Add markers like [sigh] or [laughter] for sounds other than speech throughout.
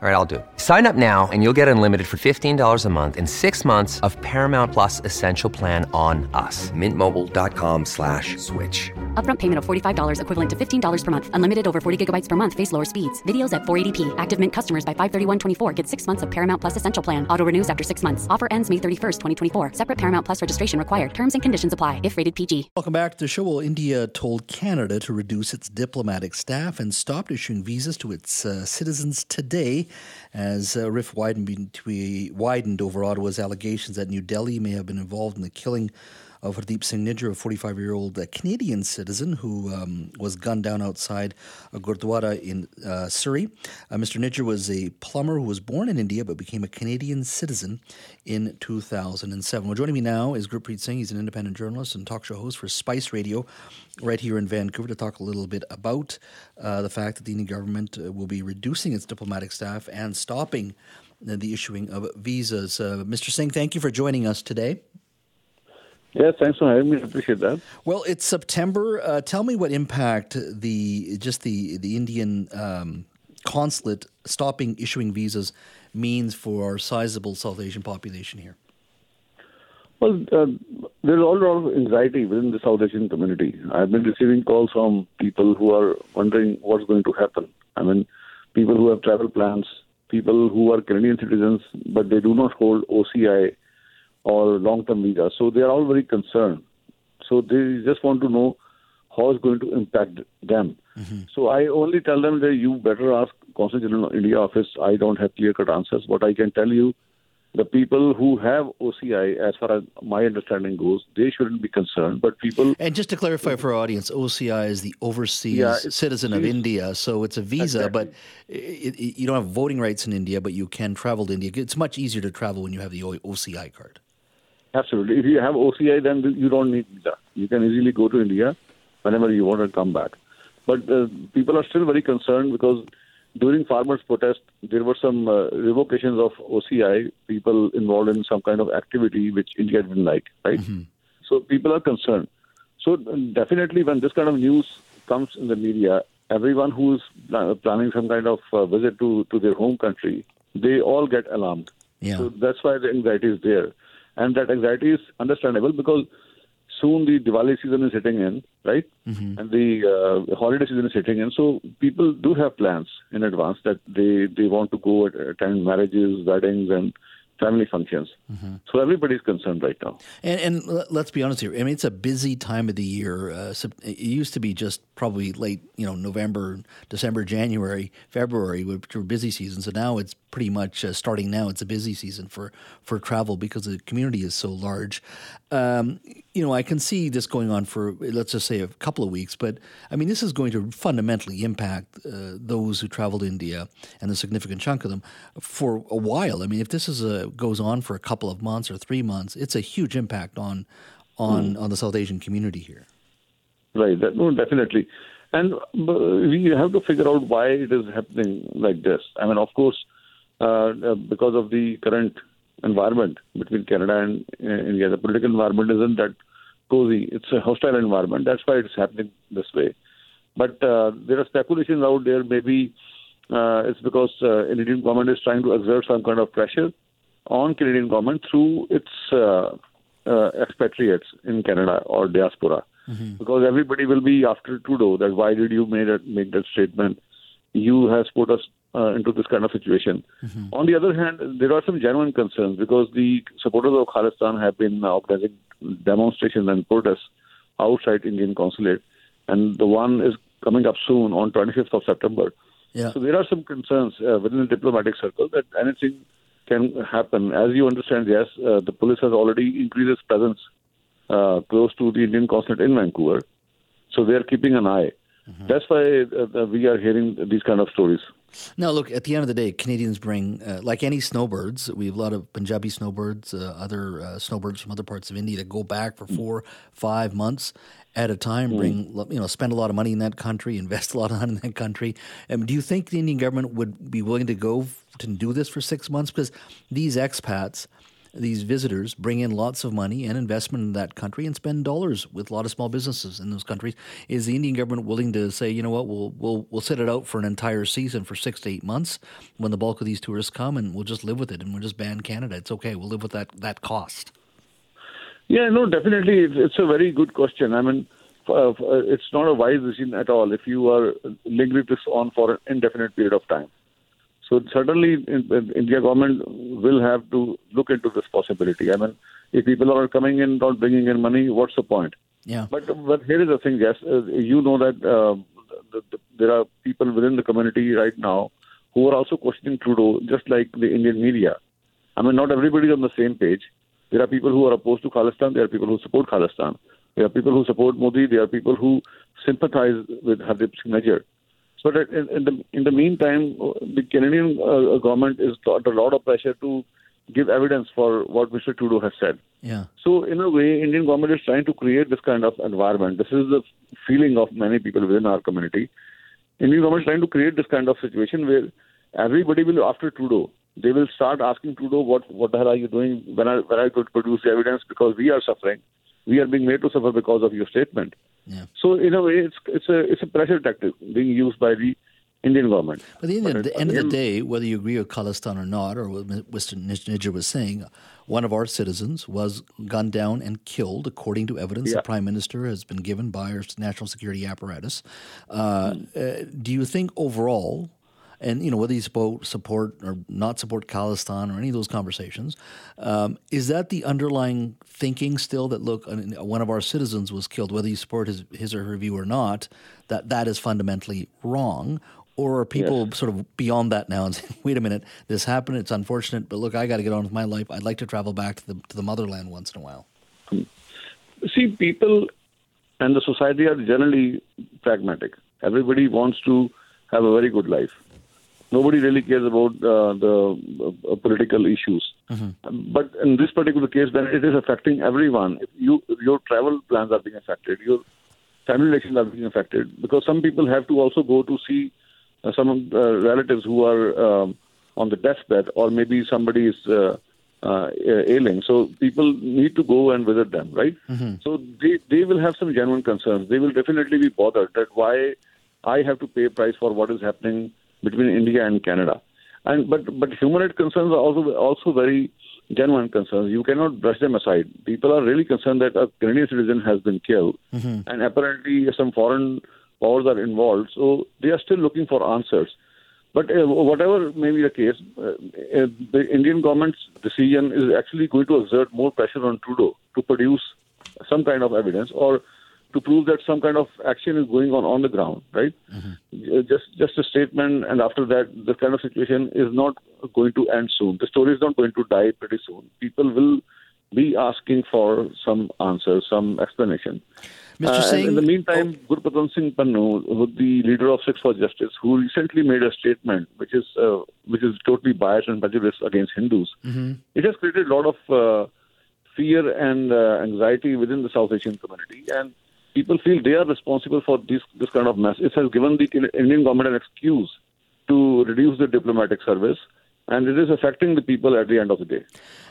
All right, I'll do it. Sign up now and you'll get unlimited for $15 a month in six months of Paramount Plus Essential Plan on us. Mintmobile.com slash switch. Upfront payment of $45 equivalent to $15 per month. Unlimited over 40 gigabytes per month. Face lower speeds. Videos at 480p. Active Mint customers by 531.24 get six months of Paramount Plus Essential Plan. Auto renews after six months. Offer ends May 31st, 2024. Separate Paramount Plus registration required. Terms and conditions apply if rated PG. Welcome back to the show. Well, India told Canada to reduce its diplomatic staff and stopped issuing visas to its uh, citizens today as uh, rift widened, between, widened over Ottawa's allegations that New Delhi may have been involved in the killing of Hardeep Singh Nijjar, a 45 year old uh, Canadian citizen who um, was gunned down outside a Gurdwara in uh, Surrey. Uh, Mr. Nijjar was a plumber who was born in India but became a Canadian citizen in 2007. Well, joining me now is Gurpreet Singh. He's an independent journalist and talk show host for Spice Radio right here in Vancouver to talk a little bit about uh, the fact that the Indian government uh, will be reducing its diplomatic staff and stopping the issuing of visas. Uh, Mr. Singh, thank you for joining us today. Yeah, thanks for having me. I appreciate that. Well, it's September. Uh, tell me what impact the just the the Indian um, consulate stopping issuing visas means for our sizable South Asian population here. Well, uh, there's a lot of anxiety within the South Asian community. I've been receiving calls from people who are wondering what's going to happen. I mean, people who have travel plans, people who are Canadian citizens, but they do not hold OCI or long-term visa. So they are all very concerned. So they just want to know how it's going to impact them. Mm-hmm. So I only tell them that you better ask Consul General India office. I don't have clear-cut answers, but I can tell you the people who have OCI, as far as my understanding goes, they shouldn't be concerned. But people. And just to clarify for our audience, OCI is the overseas yeah, citizen of India, so it's a visa, exactly. but it, it, you don't have voting rights in India, but you can travel to India. It's much easier to travel when you have the OCI card. Absolutely. If you have OCI, then you don't need visa. You can easily go to India whenever you want to come back. But uh, people are still very concerned because during farmers' protest, there were some uh, revocations of OCI, people involved in some kind of activity which India didn't like, right? Mm-hmm. So people are concerned. So definitely, when this kind of news comes in the media, everyone who is planning some kind of uh, visit to, to their home country, they all get alarmed. Yeah. So that's why the anxiety is there. And that anxiety is understandable because soon the Diwali season is hitting in, right? Mm-hmm. And the uh, holiday season is hitting in. So people do have plans in advance that they, they want to go attend marriages, weddings, and family functions. Mm-hmm. So everybody's concerned right now. And, and, let's be honest here. I mean, it's a busy time of the year. Uh, it used to be just probably late, you know, November, December, January, February, which were busy seasons. So now it's pretty much uh, starting now. It's a busy season for for travel because the community is so large. Um, you know, I can see this going on for let's just say a couple of weeks, but I mean, this is going to fundamentally impact uh, those who travel to India and a significant chunk of them for a while. I mean, if this is a goes on for a couple of months or three months, it's a huge impact on on mm. on the South Asian community here. Right. That, no, definitely. And we have to figure out why it is happening like this. I mean, of course, uh, uh because of the current environment between Canada and uh, India, the political environment isn't that cozy. It's a hostile environment. That's why it's happening this way. But uh, there are speculations out there. Maybe uh, it's because uh, Indian government is trying to exert some kind of pressure on Canadian government through its uh, expatriates in Canada or diaspora. Mm-hmm. Because everybody will be after Trudeau that why did you make that, make that statement? You have put us uh, into this kind of situation. Mm-hmm. On the other hand, there are some genuine concerns because the supporters of Khalistan have been organizing demonstrations and protests outside Indian consulate, and the one is coming up soon on 25th of September. Yeah. So there are some concerns uh, within the diplomatic circle that anything can happen. As you understand, yes, uh, the police has already increased its presence uh, close to the Indian consulate in Vancouver, so they are keeping an eye. Mm-hmm. That's why uh, we are hearing these kind of stories. Now, look, at the end of the day, Canadians bring, uh, like any snowbirds, we have a lot of Punjabi snowbirds, uh, other uh, snowbirds from other parts of India that go back for four, five months at a time, bring, mm. you know, spend a lot of money in that country, invest [laughs] a lot of money in that country. Um, do you think the Indian government would be willing to go to do this for six months? Because these expats, these visitors bring in lots of money and investment in that country and spend dollars with a lot of small businesses in those countries. Is the Indian government willing to say, you know what, we'll we'll we'll sit it out for an entire season for six to eight months when the bulk of these tourists come, and we'll just live with it, and we'll just ban Canada. It's okay. We'll live with that that cost. Yeah, no, definitely. It's, a very good question. I mean, uh, it's not a wise decision at all if you are lingering this on for an indefinite period of time. So certainly, India government will have to look into this possibility. I mean, if people are coming in not bringing in money, what's the point? Yeah. But but here is the thing, yes, uh, you know that uh, the, the, there are people within the community right now who are also questioning Trudeau, just like the Indian media. I mean, not everybody is on the same page. There are people who are opposed to Khalistan. There are people who support Khalistan. There are people who support Modi. There are people who sympathize with Hardeep Singh But in, in the in the meantime, the Canadian uh, government is under a lot of pressure to give evidence for what Mr. Trudeau has said. Yeah. So in a way, Indian government is trying to create this kind of environment. This is the feeling of many people within our community. Indian government is trying to create this kind of situation where everybody will after Trudeau. They will start asking Trudeau, "What what the hell are you doing? When are when are you going to produce the evidence? Because we are suffering." We are being made to suffer because of your statement. Yeah. So in a way, it's it's a it's a pressure tactic being used by the Indian government. But at the, end, the end of the day, whether you agree with Khalistan or not, or what Mr. Nijjar was saying, one of our citizens was gunned down and killed, according to evidence yeah. the Prime Minister has been given by our national security apparatus. Uh, mm. uh, do you think overall and you know whether you support, support or not support Khalistan or any of those conversations, um, is that the underlying thinking still that look one of our citizens was killed, whether you support his his or her view or not, that that is fundamentally wrong, or are people yes. sort of beyond that now and [laughs] saying, wait a minute, this happened, it's unfortunate, but look, I got to get on with my life. I'd like to travel back to the to the motherland once in a while. See, people and the society are generally pragmatic. Everybody wants to have a very good life nobody really cares about uh, the uh, political issues. Mm-hmm. But in this particular case, then it is affecting everyone. If you your travel plans are being affected, your family relations are being affected because some people have to also go to see uh, some uh, relatives who are um, on the deathbed, or maybe somebody is. Uh, uh, ailing, so people need to go and visit them, right? Mm-hmm. So they they will have some genuine concerns. They will definitely be bothered that why I have to pay a price for what is happening between India and Canada. And but but human rights concerns are also also very genuine concerns. You cannot brush them aside. People are really concerned that a Canadian citizen has been killed, mm-hmm. and apparently some foreign powers are involved. So they are still looking for answers. But uh, whatever may be the case, uh, uh, the Indian government's decision is actually going to exert more pressure on Trudeau to produce some kind of evidence or to prove that some kind of action is going on on the ground, right? Mm-hmm. Just just a statement, and after that, the kind of situation is not going to end soon. The story is not going to die pretty soon. People will be asking for some answers, some explanation. Mr. Uh, Singh, in the meantime, oh. Gurpatan Singh Pannu, the leader of Sikhs for Justice, who recently made a statement which is uh, which is totally biased and prejudiced against Hindus, mm-hmm. it has created a lot of uh, fear and uh, anxiety within the South Asian community, and people feel they are responsible for this this kind of mess. It has given the Indian government an excuse to reduce the diplomatic service. And it is affecting the people at the end of the day.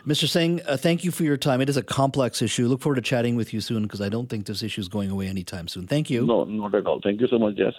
Mr. Singh, uh, thank you for your time. It is a complex issue. Look forward to chatting with you soon because I don't think this issue is going away anytime soon. Thank you. No, not at all. Thank you so much, Jess.